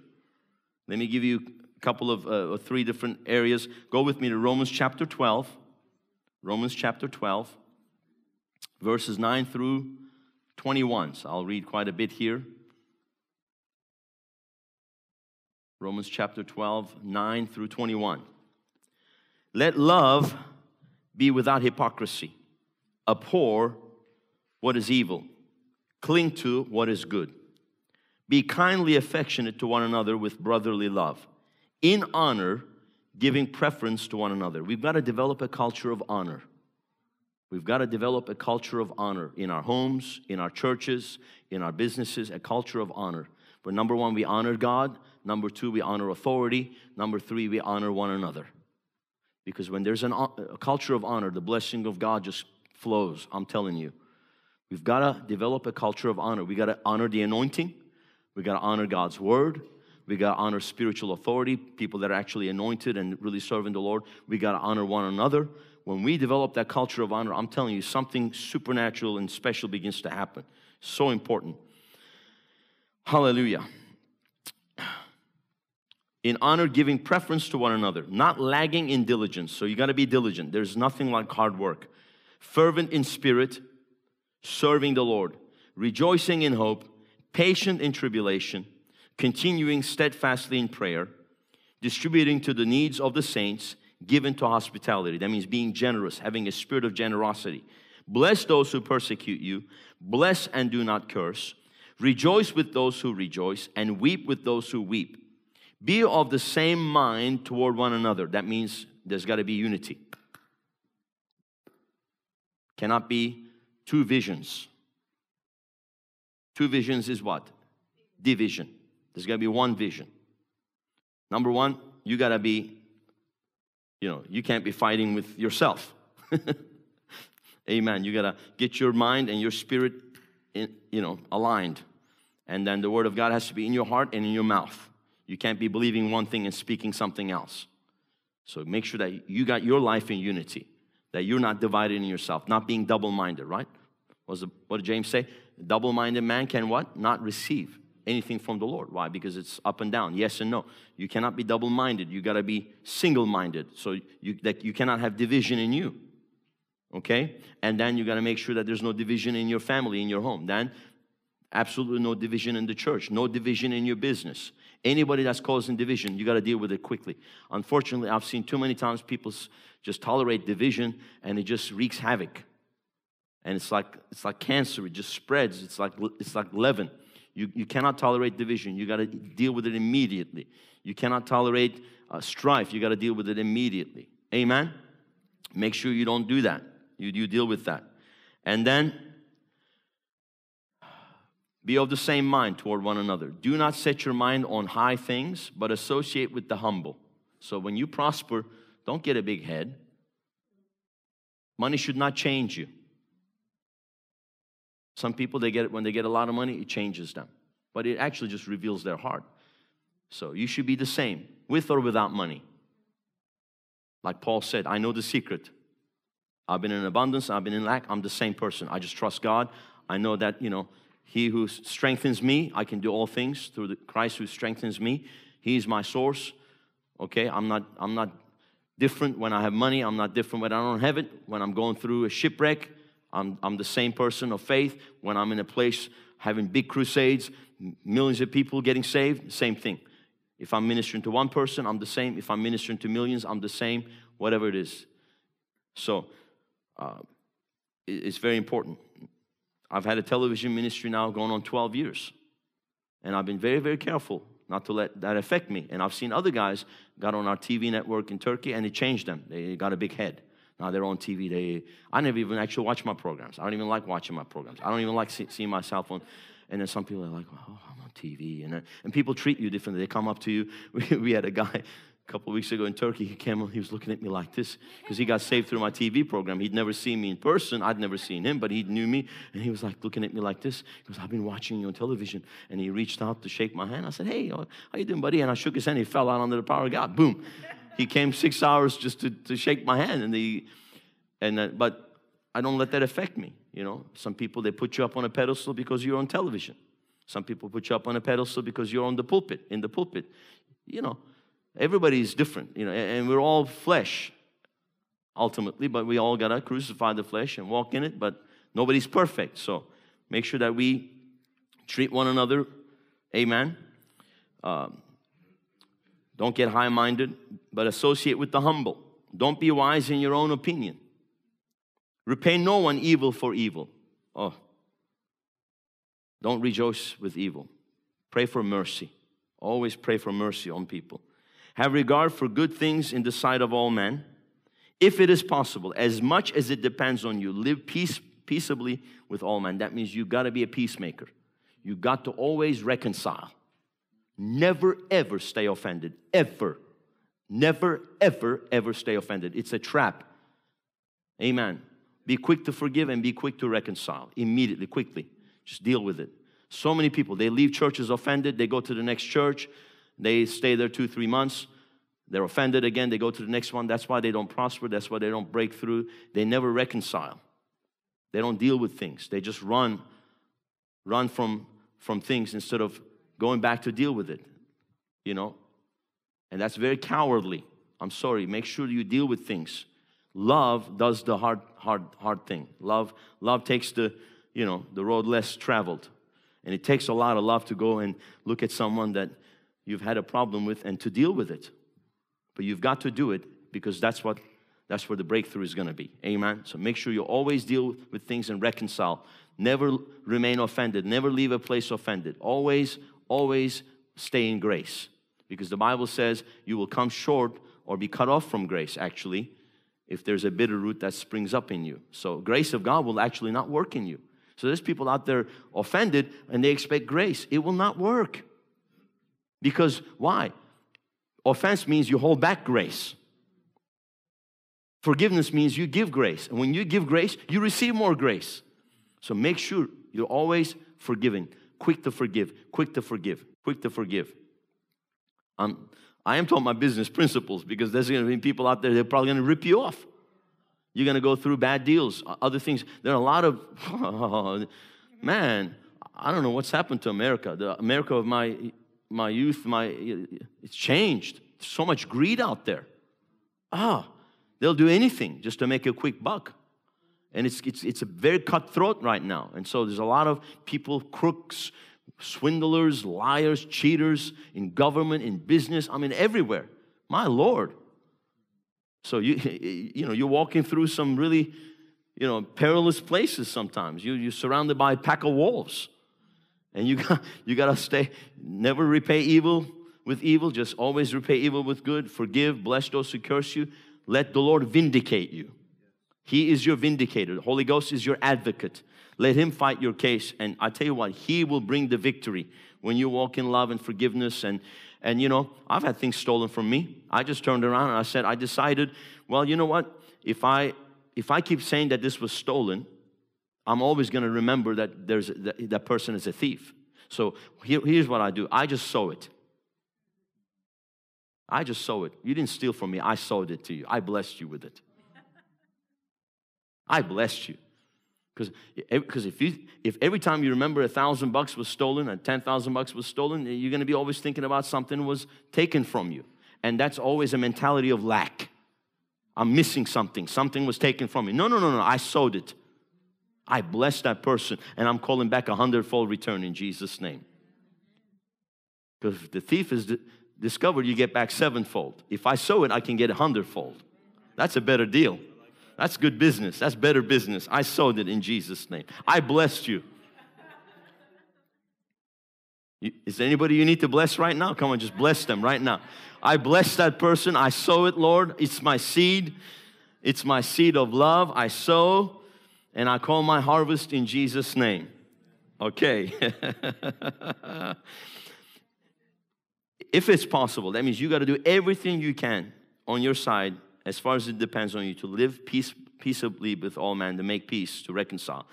Let me give you a couple of uh, three different areas. Go with me to Romans chapter 12. Romans chapter 12, verses 9 through 21. So I'll read quite a bit here. Romans chapter 12, 9 through 21. Let love be without hypocrisy. Abhor what is evil Cling to what is good. Be kindly affectionate to one another with brotherly love. In honor, giving preference to one another. We've got to develop a culture of honor. We've got to develop a culture of honor in our homes, in our churches, in our businesses, a culture of honor. But number one, we honor God. Number two, we honor authority. Number three, we honor one another. Because when there's an, a culture of honor, the blessing of God just flows. I'm telling you. We've got to develop a culture of honor. We got to honor the anointing. We got to honor God's word. We got to honor spiritual authority, people that are actually anointed and really serving the Lord. We got to honor one another. When we develop that culture of honor, I'm telling you, something supernatural and special begins to happen. So important. Hallelujah. In honor, giving preference to one another, not lagging in diligence. So you got to be diligent. There's nothing like hard work. Fervent in spirit, serving the Lord, rejoicing in hope, patient in tribulation, continuing steadfastly in prayer, distributing to the needs of the saints, given to hospitality. That means being generous, having a spirit of generosity. Bless those who persecute you, bless and do not curse. Rejoice with those who rejoice, and weep with those who weep. Be of the same mind toward one another. That means there's got to be unity. Cannot be two visions. Two visions is what? Division. There's got to be one vision. Number one, you got to be, you know, you can't be fighting with yourself. <laughs> Amen. You got to get your mind and your spirit, in, you know, aligned. And then the word of God has to be in your heart and in your mouth. You can't be believing one thing and speaking something else. So make sure that you got your life in unity, that you're not divided in yourself, not being double minded, right? Was the, what did James say? Double minded man can what? Not receive anything from the Lord. Why? Because it's up and down, yes and no. You cannot be double minded. You got to be single minded. So you, that you cannot have division in you. Okay? And then you got to make sure that there's no division in your family, in your home. Then Absolutely no division in the church, no division in your business. Anybody that's causing division, you got to deal with it quickly. Unfortunately, I've seen too many times people just tolerate division and it just wreaks havoc. And it's like it's like cancer, it just spreads. It's like it's like leaven. You, you cannot tolerate division. You got to deal with it immediately. You cannot tolerate uh, strife. You got to deal with it immediately. Amen. Make sure you don't do that. You, you deal with that. And then be of the same mind toward one another. Do not set your mind on high things, but associate with the humble. So when you prosper, don't get a big head. Money should not change you. Some people they get it when they get a lot of money, it changes them. But it actually just reveals their heart. So you should be the same, with or without money. Like Paul said, I know the secret. I've been in abundance, I've been in lack, I'm the same person. I just trust God. I know that, you know, He who strengthens me, I can do all things through the Christ who strengthens me. He is my source. Okay, I'm not, I'm not different when I have money, I'm not different when I don't have it. When I'm going through a shipwreck, I'm, I'm the same person of faith. When I'm in a place having big crusades, millions of people getting saved, same thing. If I'm ministering to one person, I'm the same. If I'm ministering to millions, I'm the same, whatever it is. So, uh, it's very important. I've had a television ministry now going on 12 years. And I've been very, very careful not to let that affect me. And I've seen other guys got on our TV network in Turkey and it changed them. They got a big head. Now they're on TV. They, I never even actually watch my programs. I don't even like watching my programs. I don't even like see, seeing myself on. And then some people are like, oh, I'm on TV. And, and people treat you differently. They come up to you. <laughs> We, we had a guy a couple weeks ago in Turkey. He came he was looking at me like this because he got saved through my TV program. He'd never seen me in person. I'd never seen him, but he knew me. And he was like looking at me like this. He goes, I've been watching you on television. And he reached out to shake my hand. I said, hey, how you doing, buddy? And I shook his hand. He fell out under the power of God. Boom. He came six hours just to, to shake my hand. And the and uh, but I don't let that affect me. You know, some people they put you up on a pedestal because you're on television. Some people put you up on a pedestal because you're on the pulpit. In the pulpit, you know, everybody is different. You know, and we're all flesh ultimately, but we all gotta crucify the flesh and walk in it. But nobody's perfect, so make sure that we treat one another. Amen. Um, don't get high minded, but associate with the humble. Don't be wise in your own opinion. Repay no one evil for evil. Oh, don't rejoice with evil. Pray for mercy. Always pray for mercy on people. Have regard for good things in the sight of all men. If it is possible, as much as it depends on you, live peace, peaceably with all men. That means you got to be a peacemaker. You got to always reconcile. Never ever stay offended. Ever. Never ever ever stay offended. It's a trap. Amen. Be quick to forgive and be quick to reconcile immediately, quickly. Just deal with it. So many people, they leave churches offended, they go to the next church, they stay there two, three months, they're offended again, they go to the next one. That's why they don't prosper, that's why they don't break through. They never reconcile. They don't deal with things. They just run, run from, from things instead of going back to deal with it. You know? And that's very cowardly. I'm sorry. Make sure you deal with things. Love does the hard, hard, hard thing. Love, love takes the, you know, the road less traveled. And it takes a lot of love to go and look at someone that you've had a problem with and to deal with it. But you've got to do it because that's what that's where the breakthrough is going to be. Amen. So make sure you always deal with things and reconcile. Never remain offended. Never leave a place offended. Always, always stay in grace. Because the Bible says you will come short or be cut off from grace, actually, if there's a bitter root that springs up in you. So grace of God will actually not work in you. So there's people out there offended and they expect grace. It will not work. Because why? Offense means you hold back grace. Forgiveness means you give grace. And when you give grace, you receive more grace. So make sure you're always forgiving, quick to forgive, quick to forgive, quick to forgive. Um, I am talking my business principles because there's going to be people out there that are probably going to rip you off. You're going to go through bad deals, other things. There are a lot of, <laughs> man, I don't know what's happened to America. The America of my, my youth, my, it's changed. There's so much greed out there. Ah, they'll do anything just to make a quick buck. And it's, it's, it's a very cutthroat right now. And so there's a lot of people, crooks, swindlers, liars, cheaters in government, in business, I mean, everywhere. My Lord. So you, <laughs> you know, you're walking through some really, you know, perilous places sometimes. You, you're surrounded by a pack of wolves. And you <laughs> got, you got to stay, never repay evil with evil, just always repay evil with good. Forgive, bless those who curse you. Let the Lord vindicate you. He is your vindicator. The Holy Ghost is your advocate. Let Him fight your case. And I tell you what, He will bring the victory when you walk in love and forgiveness. And, and you know, I've had things stolen from me. I just turned around and I said, I decided, well, you know what? If I, if I keep saying that this was stolen, I'm always going to remember that there's that, that person is a thief. So here, here's what I do I just sow it. I just sow it. You didn't steal from me, I sowed it to you. I blessed you with it. <laughs> I blessed you. Because if you if every time you remember a thousand bucks was stolen and ten thousand bucks was stolen, eh, you're going to be always thinking about something was taken from you, and that's always a mentality of lack. I'm missing something. Something was taken from me. No, no, no, no. I sowed it. I bless that person, and I'm calling back a hundredfold return in Jesus' name. Because if the thief is discovered, you get back sevenfold. If I sow it, I can get a hundredfold. That's a better deal. That's good business. That's better business. I sowed it in Jesus' name. I blessed you. Is there anybody you need to bless right now? Come on, just bless them right now. I bless that person. I sow it, Lord. It's my seed. It's my seed of love. I sow and I call my harvest in Jesus' name. Okay. <laughs> if it's possible, that means you got to do everything you can on your side, as far as it depends on you, to live peace, peaceably with all men, to make peace, to reconcile.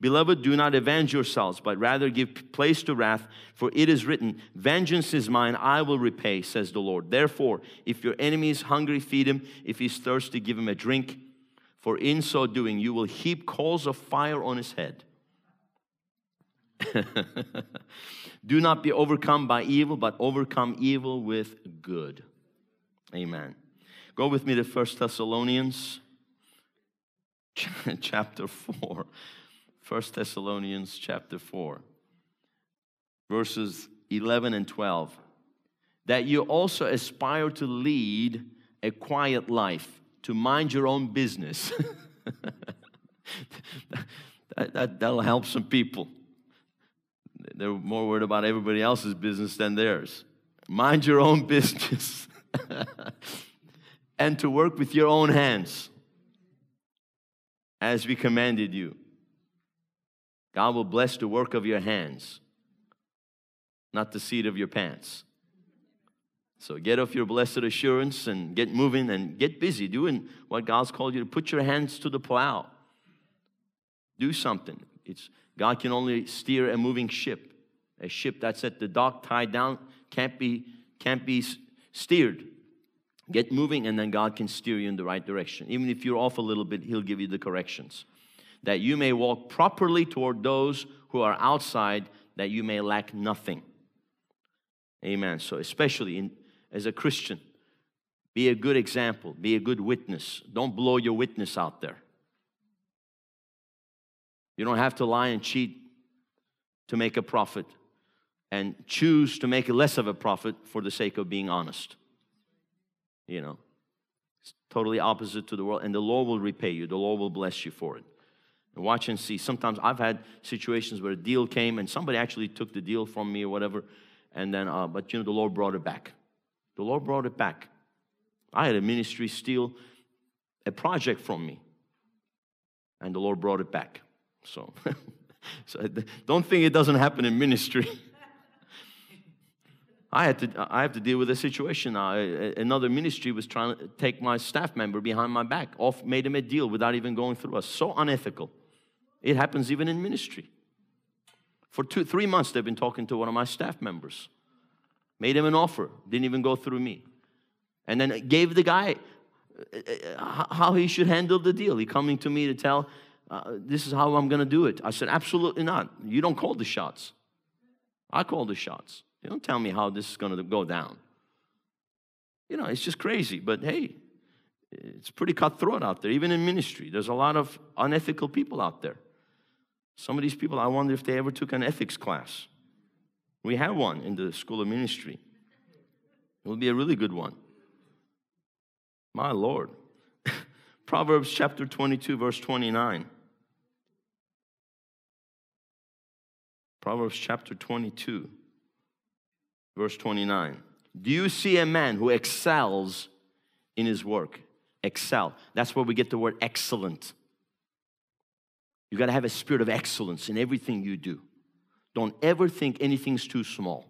Beloved, do not avenge yourselves, but rather give place to wrath, for it is written, Vengeance is mine, I will repay, says the Lord. Therefore, if your enemy is hungry, feed him. If he's thirsty, give him a drink for in so doing you will heap coals of fire on his head. <laughs> Do not be overcome by evil, but overcome evil with good. Amen. Go with me to First Thessalonians <laughs> chapter 4. 1 Thessalonians chapter 4, verses 11 and 12. That you also aspire to lead a quiet life to mind your own business. <laughs> that, that, that'll help some people. They're more worried about everybody else's business than theirs. Mind your own <laughs> business and to work with your own hands as we commanded you. God will bless the work of your hands, not the seat of your pants. So get off your blessed assurance and get moving and get busy doing what God's called you to put your hands to the plow. Do something. It's God can only steer a moving ship. A ship that's at the dock tied down can't be can't be steered. Get moving and then God can steer you in the right direction. Even if you're off a little bit, he'll give you the corrections. That you may walk properly toward those who are outside that you may lack nothing. Amen. So especially in as a Christian. Be a good example, be a good witness. Don't blow your witness out there. You don't have to lie and cheat to make a profit and choose to make less of a profit for the sake of being honest. You know, it's totally opposite to the world, and the Lord will repay you, the Lord will bless you for it. And watch and see. Sometimes I've had situations where a deal came and somebody actually took the deal from me or whatever, and then, uh, but you know, the Lord brought it back. The Lord brought it back. I had a ministry steal a project from me, and the Lord brought it back. So, <laughs> so don't think it doesn't happen in ministry. <laughs> I had to I have to deal with a situation now. Another ministry was trying to take my staff member behind my back, off made him a deal without even going through us. So unethical. It happens even in ministry. For two, three months, they've been talking to one of my staff members made him an offer, didn't even go through me. And then gave the guy uh, uh, how he should handle the deal. He coming to me to tell, uh, this is how I'm going to do it. I said, absolutely not. You don't call the shots. I call the shots. You don't tell me how this is going to go down. You know, it's just crazy. But hey, It's pretty cutthroat out there, even in ministry. There's a lot of unethical people out there. Some of these people, I wonder if they ever took an ethics class. We have one in the School of Ministry. It will be a really good one. My Lord. <laughs> Proverbs chapter 22, verse 29. Proverbs chapter 22, verse 29. Do you see a man who excels in his work? Excel. That's where we get the word excellent. You got to have a spirit of excellence in everything you do. Don't ever think anything's too small.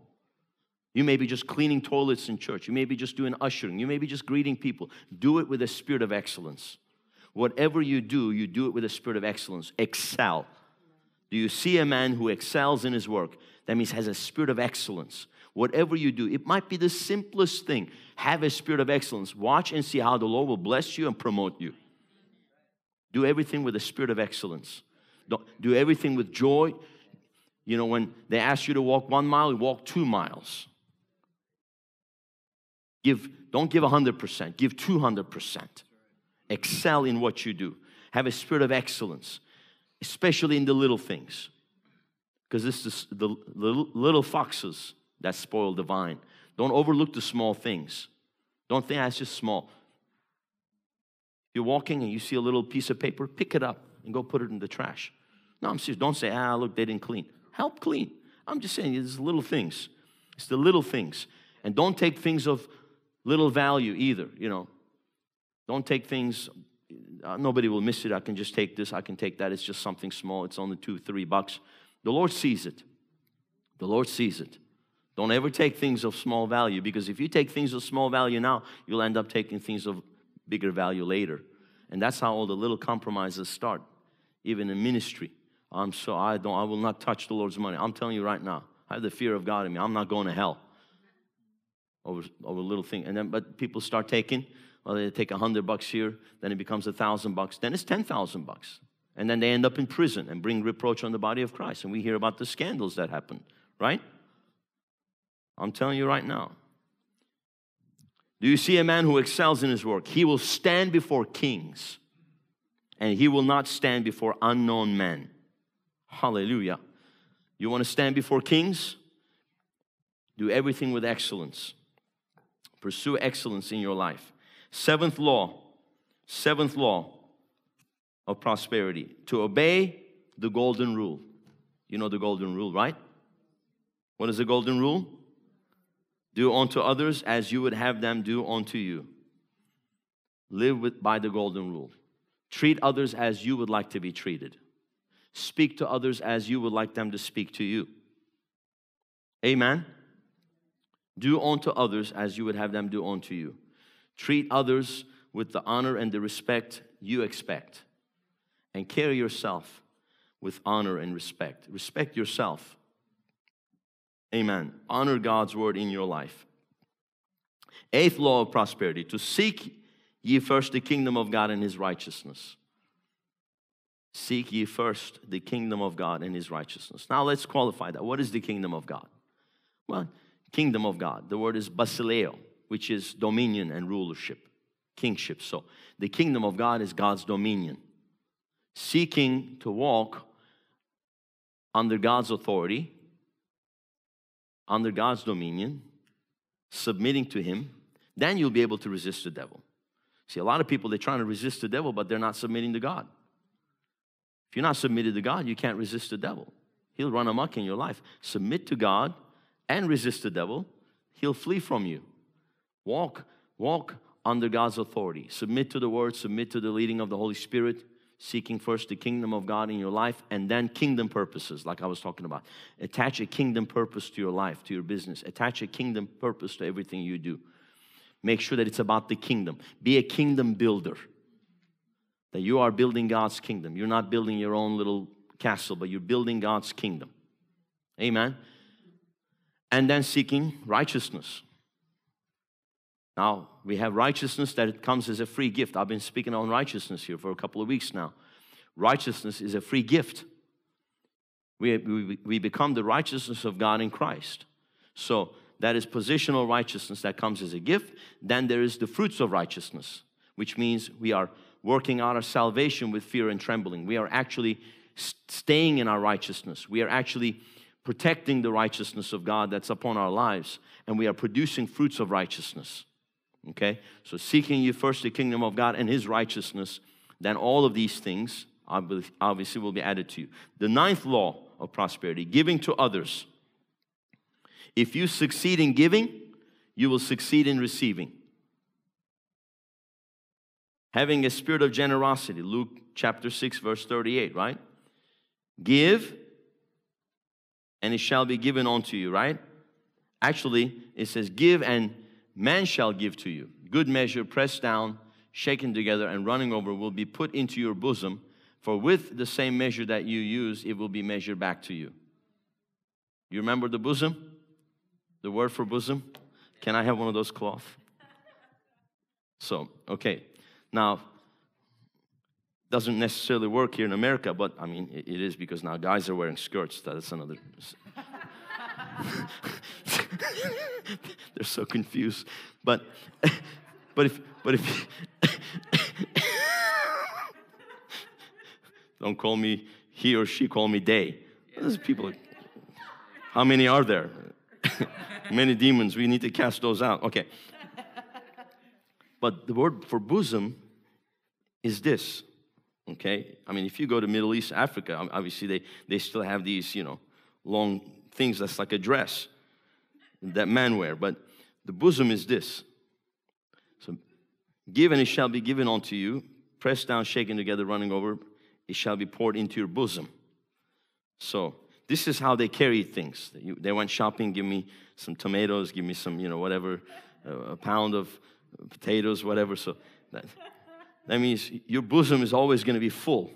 You may be just cleaning toilets in church. You may be just doing ushering. You may be just greeting people. Do it with a spirit of excellence. Whatever you do, you do it with a spirit of excellence. Excel. Do you see a man who excels in his work? That means has a spirit of excellence. Whatever you do, it might be the simplest thing. Have a spirit of excellence. Watch and see how the Lord will bless you and promote you. Do everything with a spirit of excellence. Don't, everything with joy. You know, when they ask you to walk one mile, you walk two miles. Give, don't give 100%, give 200%. Excel in what you do. Have a spirit of excellence especially in the little things. Because this is the little, foxes that spoil the vine. Don't overlook the small things. Don't think that's just small. You're walking and you see a little piece of paper, pick it up and go put it in the trash. No, I'm serious. Don't say, ah, look, they didn't clean. Help clean. I'm just saying, it's little things. It's the little things. And don't take things of little value either, you know. Don't take things uh, nobody will miss it. I can just take this, I can take that. It's just something small. It's only two, three bucks. The Lord sees it. The Lord sees it. Don't ever take things of small value because if you take things of small value now, you'll end up taking things of bigger value later. And that's how all the little compromises start, even in ministry. I'm so I don't I will not touch the Lord's money. I'm telling you right now. I have the fear of God in me. I'm not going to hell over over little thing. And then but people start taking well, they take a hundred bucks here, then it becomes a thousand bucks, then it's ten thousand bucks. And then they end up in prison and bring reproach on the body of Christ. And we hear about the scandals that happen, right? I'm telling you right now. Do you see a man who excels in his work? He will stand before kings and he will not stand before unknown men. Hallelujah. You want to stand before kings? Do everything with excellence. Pursue excellence in your life. Seventh law, seventh law of prosperity to obey the golden rule. You know the golden rule, right? What is the golden rule? Do unto others as you would have them do unto you. Live with, by the golden rule. Treat others as you would like to be treated. Speak to others as you would like them to speak to you. Amen. Do unto others as you would have them do unto you. Treat others with the honor and the respect you expect. And carry yourself with honor and respect. Respect yourself. Amen. Honor God's word in your life. Eighth law of prosperity to seek ye first the kingdom of God and his righteousness. Seek ye first the kingdom of God and his righteousness. Now let's qualify that. What is the kingdom of God? Well, kingdom of God. The word is basileo which is dominion and rulership, kingship. So the kingdom of God is God's dominion. Seeking to walk under God's authority, under God's dominion, submitting to Him, then you'll be able to resist the devil. See, a lot of people, they're trying to resist the devil, but they're not submitting to God. If you're not submitted to God, you can't resist the devil. He'll run amok in your life. Submit to God and resist the devil, he'll flee from you. Walk, walk under God's authority. Submit to the word, submit to the leading of the Holy Spirit, seeking first the kingdom of God in your life and then kingdom purposes, like I was talking about. Attach a kingdom purpose to your life, to your business. Attach a kingdom purpose to everything you do. Make sure that it's about the kingdom. Be a kingdom builder. That you are building God's kingdom. You're not building your own little castle, but you're building God's kingdom. Amen. And then seeking righteousness. Now, we have righteousness that comes as a free gift. I've been speaking on righteousness here for a couple of weeks now. Righteousness is a free gift. We, we, we become the righteousness of God in Christ. So, that is positional righteousness that comes as a gift. Then there is the fruits of righteousness, which means we are working out our salvation with fear and trembling. We are actually staying in our righteousness. We are actually protecting the righteousness of God that's upon our lives, and we are producing fruits of righteousness. Okay? So, seeking you first the kingdom of God and His righteousness, then all of these things obviously will be added to you. The ninth law of prosperity giving to others. If you succeed in giving, you will succeed in receiving. Having a spirit of generosity, Luke chapter 6, verse 38, right? Give, and it shall be given unto you, right? Actually, it says, Give, and man shall give to you. Good measure, pressed down, shaken together, and running over will be put into your bosom. For with the same measure that you use, it will be measured back to you. You remember the bosom? The word for bosom? Can I have one of those cloth? So, okay. Now, doesn't necessarily work here in America, but I mean, it, is because now guys are wearing skirts. That's another. <laughs> They're so confused. But, but if, but if, <coughs> don't call me he or she, call me they. Those people, how many are there? <laughs> many demons. We need to cast those out. Okay. But the word for bosom is this okay? I mean if you go to middle east africa obviously they, they still have these you know long things that's like a dress that men wear. But the bosom is this. So give and it shall be given unto you. Pressed down shaken together running over it shall be poured into your bosom. So this is how they carry things. They went shopping give me some tomatoes give me some you know whatever a pound of potatoes whatever so that, that means your bosom is always going to be full,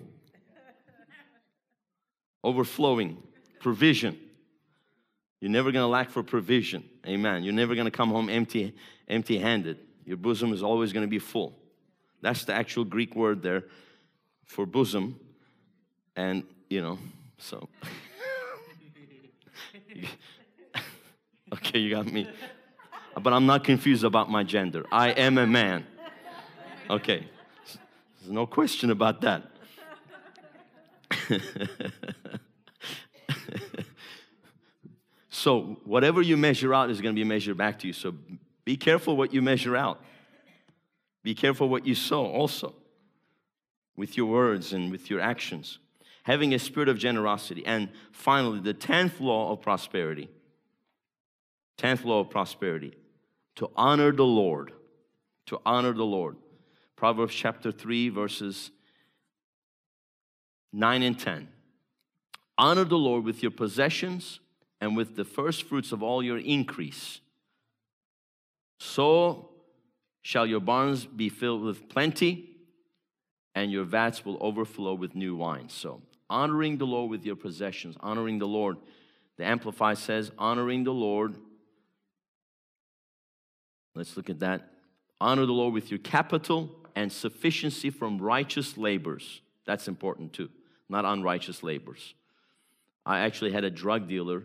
overflowing, provision. You're never going to lack for provision. Amen. You're never going to come home empty, empty-handed. Your bosom is always going to be full. That's the actual Greek word there for bosom. And, you know, so. <laughs> <laughs> okay, you got me. But I'm not confused about my gender. I am a man. Okay. There's no question about that. <laughs> so, whatever you measure out is going to be measured back to you. So, be careful what you measure out. Be careful what you sow also with your words and with your actions. Having a spirit of generosity. And finally, the 10th law of prosperity. 10th law of prosperity to honor the Lord. To honor the Lord. Proverbs chapter 3, verses 9 and 10. Honor the Lord with your possessions and with the first fruits of all your increase. So shall your barns be filled with plenty, and your vats will overflow with new wine. So, honoring the Lord with your possessions, honoring the Lord. The Amplified says, honoring the Lord. Let's look at that. Honor the Lord with your capital and sufficiency from righteous labors. That's important too, not unrighteous labors. I actually had a drug dealer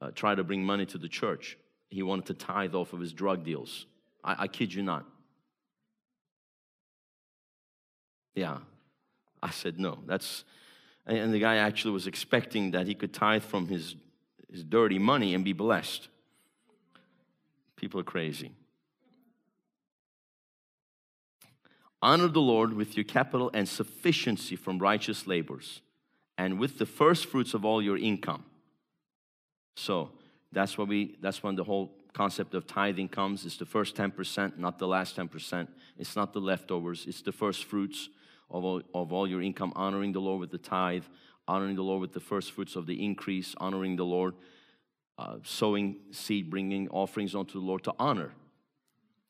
uh, try to bring money to the church. He wanted to tithe off of his drug deals. I, I kid you not. Yeah. I said, no, that's, and the guy actually was expecting that he could tithe from his, his dirty money and be blessed. People are crazy. Honor the Lord with your capital and sufficiency from righteous labors, and with the first fruits of all your income. So that's what we that's when the whole concept of tithing comes. It's the first 10%, not the last 10%. It's not the leftovers, it's the first fruits of all, of all your income, honoring the Lord with the tithe, honoring the Lord with the first fruits of the increase, honoring the Lord, uh, sowing seed, bringing offerings unto the Lord to honor.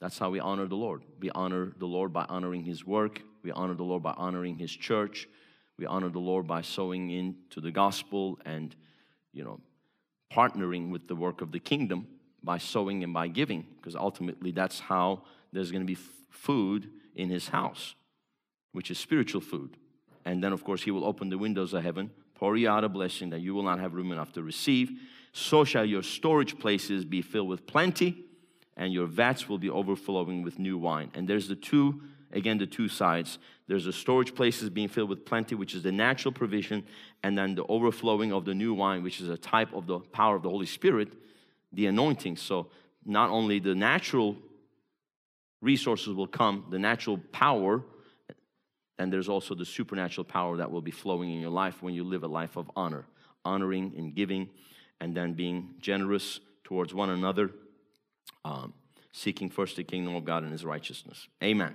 That's how we honor the Lord. We honor the Lord by honoring His work. We honor the Lord by honoring His church. We honor the Lord by sowing into the gospel and, you know, partnering with the work of the kingdom by sowing and by giving, because ultimately that's how there's going to be food in His house, which is spiritual food. And then, of course, He will open the windows of heaven, pour you out a blessing that you will not have room enough to receive. So shall your storage places be filled with plenty and your vats will be overflowing with new wine. And there's the two again the two sides. There's the storage places being filled with plenty, which is the natural provision, and then the overflowing of the new wine, which is a type of the power of the Holy Spirit, the anointing. So not only the natural resources will come, the natural power, and there's also the supernatural power that will be flowing in your life when you live a life of honor, honoring and giving, and then being generous towards one another, um, seeking first the kingdom of God and His righteousness. Amen.